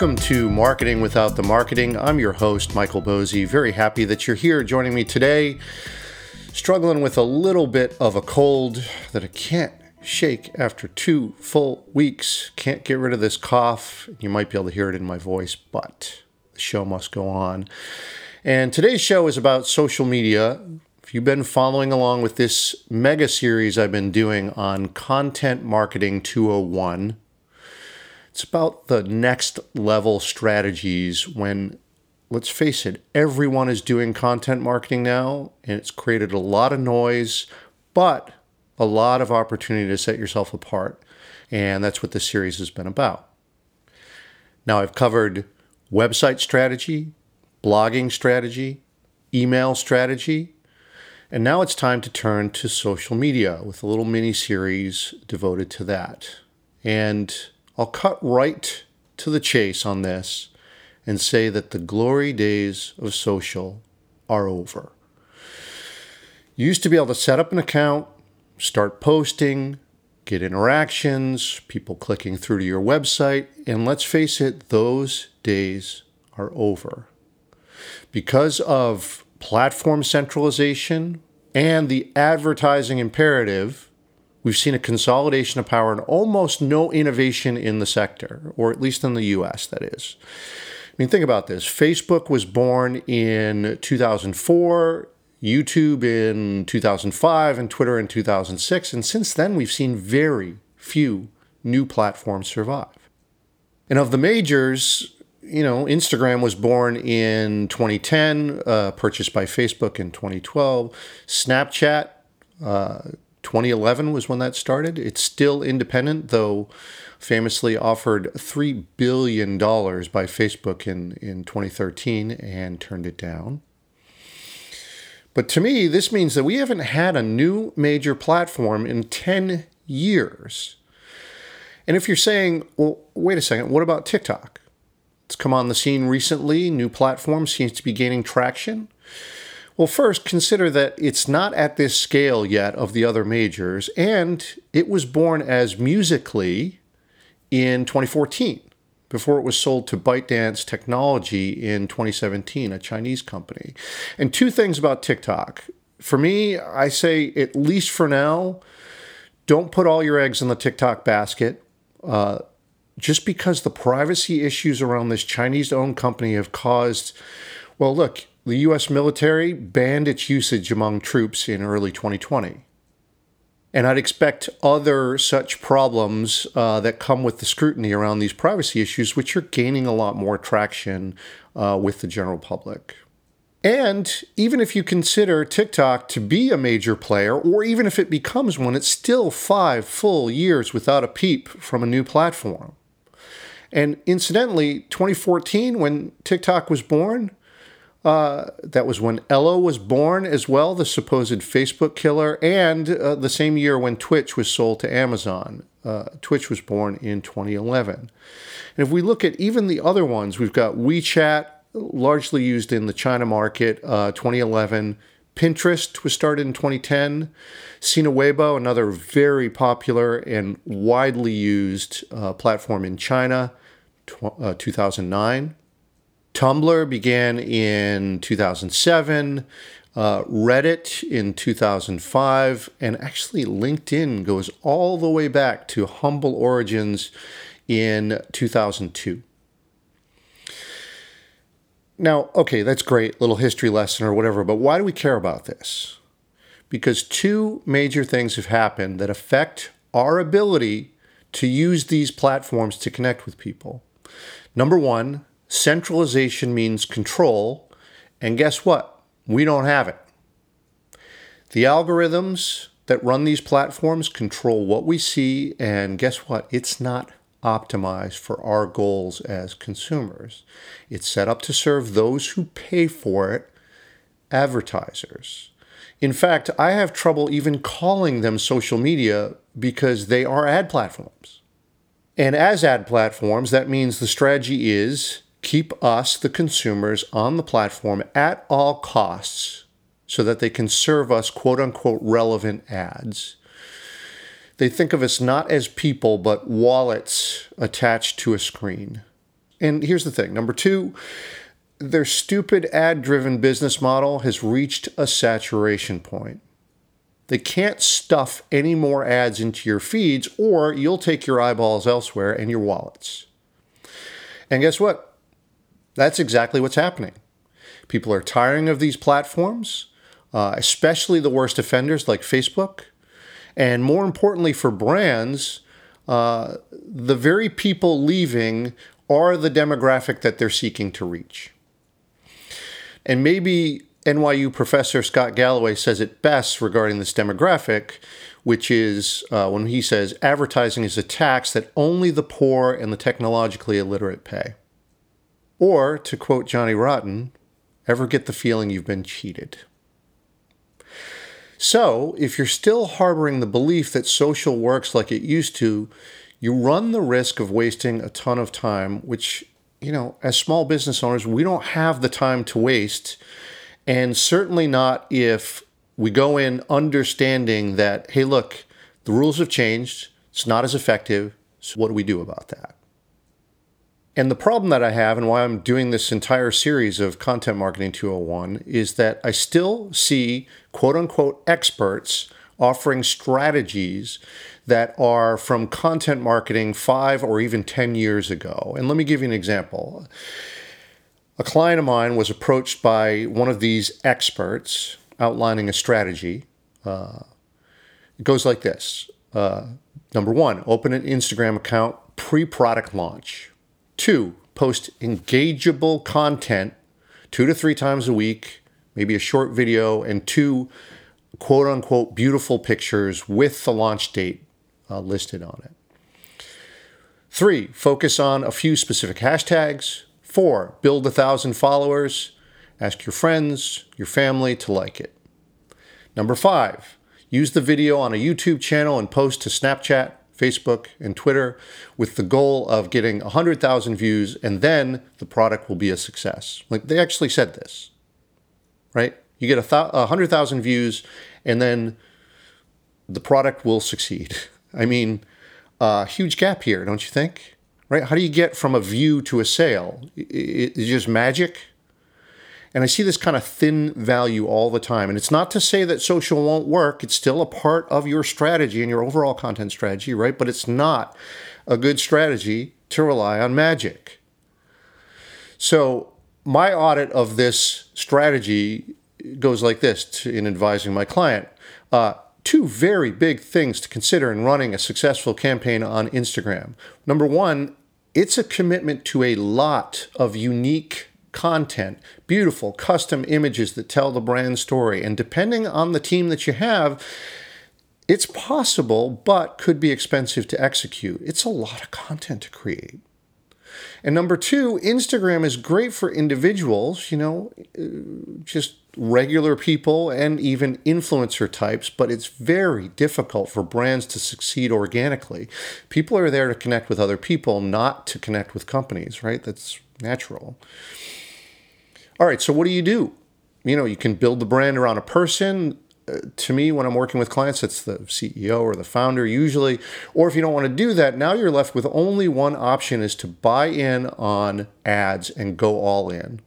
Welcome to Marketing Without the Marketing. I'm your host, Michael Boezi. Very happy that you're here joining me today. Struggling with a little bit of a cold that I can't shake after two full weeks. Can't get rid of this cough. You might be able to hear it in my voice, but the show must go on. And today's show is about social media. If you've been following along with this mega series I've been doing on Content Marketing 201, it's about the next level strategies when, let's face it, everyone is doing content marketing now, and it's created a lot of noise, but a lot of opportunity to set yourself apart. And that's what this series has been about. Now, I've covered website strategy, blogging strategy, email strategy, and now it's time to turn to social media with a little mini series devoted to that. And I'll cut right to the chase on this and say that the glory days of social are over. You used to be able to set up an account, start posting, get interactions, people clicking through to your website, and let's face it, those days are over. Because of platform centralization and the advertising imperative, We've seen a consolidation of power and almost no innovation in the sector, or at least in the US, that is. I mean, think about this Facebook was born in 2004, YouTube in 2005, and Twitter in 2006. And since then, we've seen very few new platforms survive. And of the majors, you know, Instagram was born in 2010, uh, purchased by Facebook in 2012. Snapchat, uh, 2011 was when that started. It's still independent, though famously offered $3 billion by Facebook in, in 2013 and turned it down. But to me, this means that we haven't had a new major platform in 10 years. And if you're saying, well, wait a second, what about TikTok? It's come on the scene recently, new platform seems to be gaining traction. Well, first, consider that it's not at this scale yet of the other majors, and it was born as Musical.ly in 2014 before it was sold to ByteDance Technology in 2017, a Chinese company. And two things about TikTok. For me, I say, at least for now, don't put all your eggs in the TikTok basket. Uh, just because the privacy issues around this Chinese owned company have caused, well, look, the U.S. military banned its usage among troops in early 2020. And I'd expect other such problems uh, that come with the scrutiny around these privacy issues, which are gaining a lot more traction uh, with the general public. And even if you consider TikTok to be a major player, or even if it becomes one, it's still five full years without a peep from a new platform. And incidentally, 2014, when TikTok was born, uh, that was when Ello was born as well, the supposed Facebook killer, and uh, the same year when Twitch was sold to Amazon. Uh, Twitch was born in 2011. And if we look at even the other ones, we've got WeChat, largely used in the China market, uh, 2011. Pinterest was started in 2010. Sina Weibo, another very popular and widely used uh, platform in China, tw- uh, 2009. Tumblr began in 2007, uh, Reddit in 2005, and actually LinkedIn goes all the way back to humble origins in 2002. Now, okay, that's great, little history lesson or whatever, but why do we care about this? Because two major things have happened that affect our ability to use these platforms to connect with people. Number one, Centralization means control, and guess what? We don't have it. The algorithms that run these platforms control what we see, and guess what? It's not optimized for our goals as consumers. It's set up to serve those who pay for it, advertisers. In fact, I have trouble even calling them social media because they are ad platforms. And as ad platforms, that means the strategy is keep us, the consumers, on the platform at all costs so that they can serve us quote unquote relevant ads. They think of us not as people, but wallets attached to a screen. And here's the thing number two, their stupid ad driven business model has reached a saturation point. They can't stuff any more ads into your feeds, or you'll take your eyeballs elsewhere and your wallets. And guess what? That's exactly what's happening. People are tiring of these platforms, uh, especially the worst offenders like Facebook. And more importantly, for brands, uh, the very people leaving are the demographic that they're seeking to reach. And maybe NYU professor Scott Galloway says it best regarding this demographic, which is uh, when he says advertising is a tax that only the poor and the technologically illiterate pay. Or, to quote Johnny Rotten, ever get the feeling you've been cheated. So, if you're still harboring the belief that social works like it used to, you run the risk of wasting a ton of time, which, you know, as small business owners, we don't have the time to waste. And certainly not if we go in understanding that, hey, look, the rules have changed, it's not as effective. So, what do we do about that? And the problem that I have, and why I'm doing this entire series of Content Marketing 201, is that I still see quote unquote experts offering strategies that are from content marketing five or even 10 years ago. And let me give you an example. A client of mine was approached by one of these experts outlining a strategy. Uh, it goes like this uh, Number one, open an Instagram account pre product launch. Two, post engageable content two to three times a week, maybe a short video, and two, quote unquote, beautiful pictures with the launch date uh, listed on it. Three, focus on a few specific hashtags. Four, build a thousand followers. Ask your friends, your family to like it. Number five, use the video on a YouTube channel and post to Snapchat, Facebook, and Twitter with the goal of getting 100,000 views, and then the product will be a success. Like they actually said this, right? You get a, th- 100,000 views, and then the product will succeed. I mean, a uh, huge gap here, don't you think? Right? How do you get from a view to a sale? It's just magic. And I see this kind of thin value all the time. And it's not to say that social won't work, it's still a part of your strategy and your overall content strategy, right? But it's not a good strategy to rely on magic. So, my audit of this strategy goes like this to, in advising my client. Uh, two very big things to consider in running a successful campaign on Instagram. Number one, it's a commitment to a lot of unique content, beautiful custom images that tell the brand story. And depending on the team that you have, it's possible, but could be expensive to execute. It's a lot of content to create. And number two, Instagram is great for individuals, you know, just regular people and even influencer types, but it's very difficult for brands to succeed organically. People are there to connect with other people, not to connect with companies, right? That's natural. All right, so what do you do? You know, you can build the brand around a person. Uh, to me, when I'm working with clients, it's the CEO or the founder usually. Or if you don't want to do that, now you're left with only one option is to buy in on ads and go all in,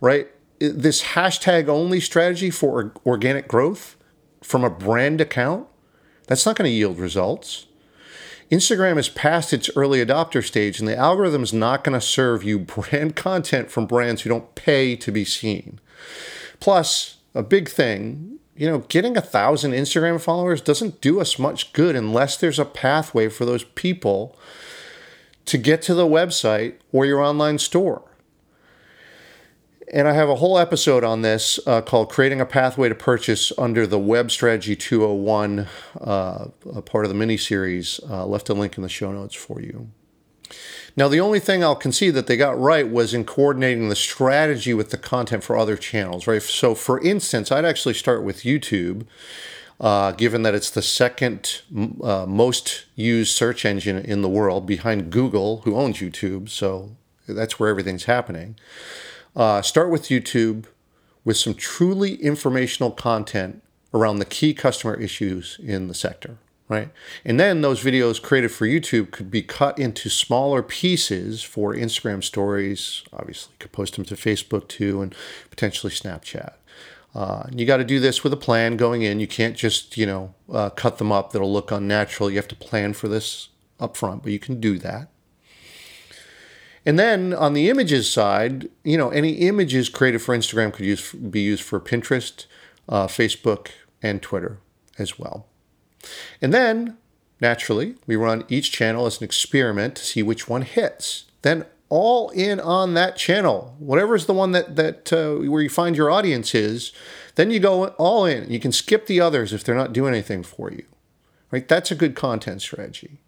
right? this hashtag only strategy for organic growth from a brand account, that's not going to yield results. Instagram is past its early adopter stage, and the algorithm is not going to serve you brand content from brands who don't pay to be seen. Plus, a big thing, you know, getting a thousand Instagram followers doesn't do us much good unless there's a pathway for those people to get to the website or your online store. And I have a whole episode on this uh, called Creating a Pathway to Purchase under the Web Strategy 201, uh, part of the mini series. Uh, left a link in the show notes for you. Now, the only thing I'll concede that they got right was in coordinating the strategy with the content for other channels, right? So, for instance, I'd actually start with YouTube, uh, given that it's the second uh, most used search engine in the world behind Google, who owns YouTube. So, that's where everything's happening. Uh, start with YouTube with some truly informational content around the key customer issues in the sector. right? And then those videos created for YouTube could be cut into smaller pieces for Instagram stories. Obviously, you could post them to Facebook too, and potentially Snapchat. Uh, you got to do this with a plan going in. You can't just, you know, uh, cut them up. That'll look unnatural. You have to plan for this up front, but you can do that. And then on the images side, you know, any images created for Instagram could use be used for Pinterest, uh, Facebook, and Twitter as well. And then, naturally, we run each channel as an experiment to see which one hits. Then all in on that channel, whatever is the one that that uh, where you find your audience is, then you go all in. You can skip the others if they're not doing anything for you. Right? That's a good content strategy.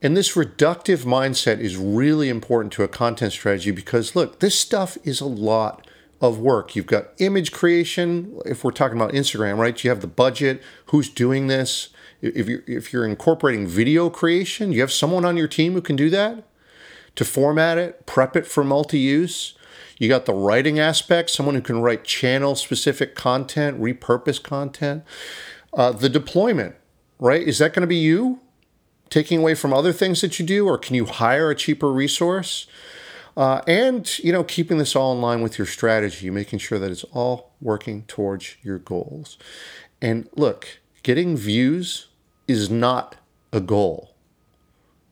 And this reductive mindset is really important to a content strategy because look, this stuff is a lot of work. You've got image creation. If we're talking about Instagram, right? You have the budget. Who's doing this? If you're if you're incorporating video creation, you have someone on your team who can do that to format it, prep it for multi-use. You got the writing aspect, someone who can write channel-specific content, repurpose content. Uh, the deployment, right? Is that going to be you taking away from other things that you do, or can you hire a cheaper resource? Uh, and you know keeping this all in line with your strategy making sure that it's all working towards your goals. And look getting views is not a goal.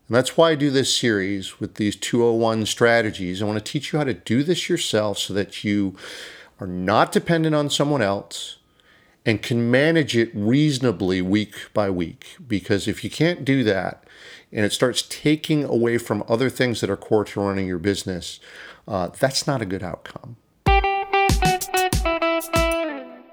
And that's why i do this series with these 201 strategies. I want to teach you how to do this yourself so that you are not dependent on someone else and can manage it reasonably week by week because if you can't do that and it starts taking away from other things that are core to running your business, uh, that's not a good outcome.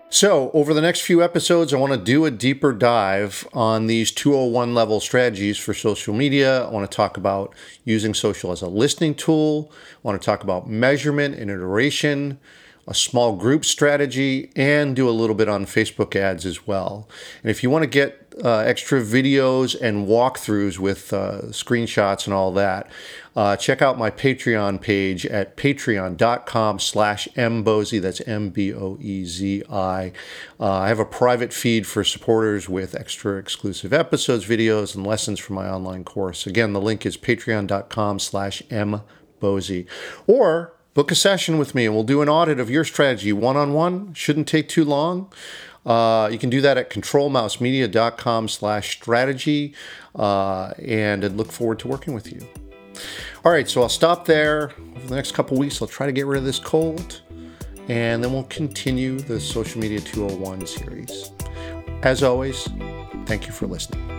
So, over the next few episodes, I want to do a deeper dive on these 201 level strategies for social media. I want to talk about using social as a listening tool. I want to talk about measurement and iteration a small group strategy, and do a little bit on Facebook ads as well. And if you want to get uh, extra videos and walkthroughs with uh, screenshots and all that, uh, check out my Patreon page at patreon.com slash mboezi. That's M-B-O-E-Z-I. Uh, I have a private feed for supporters with extra exclusive episodes, videos, and lessons from my online course. Again, the link is patreon.com slash mboezi. Or book a session with me and we'll do an audit of your strategy one on one. Shouldn't take too long. Uh, you can do that at controlmousemedia.com slash strategy uh, and I look forward to working with you. All right, so I'll stop there. Over the next couple weeks, I'll try to get rid of this cold and then we'll continue the Social Media 201 series. As always, thank you for listening.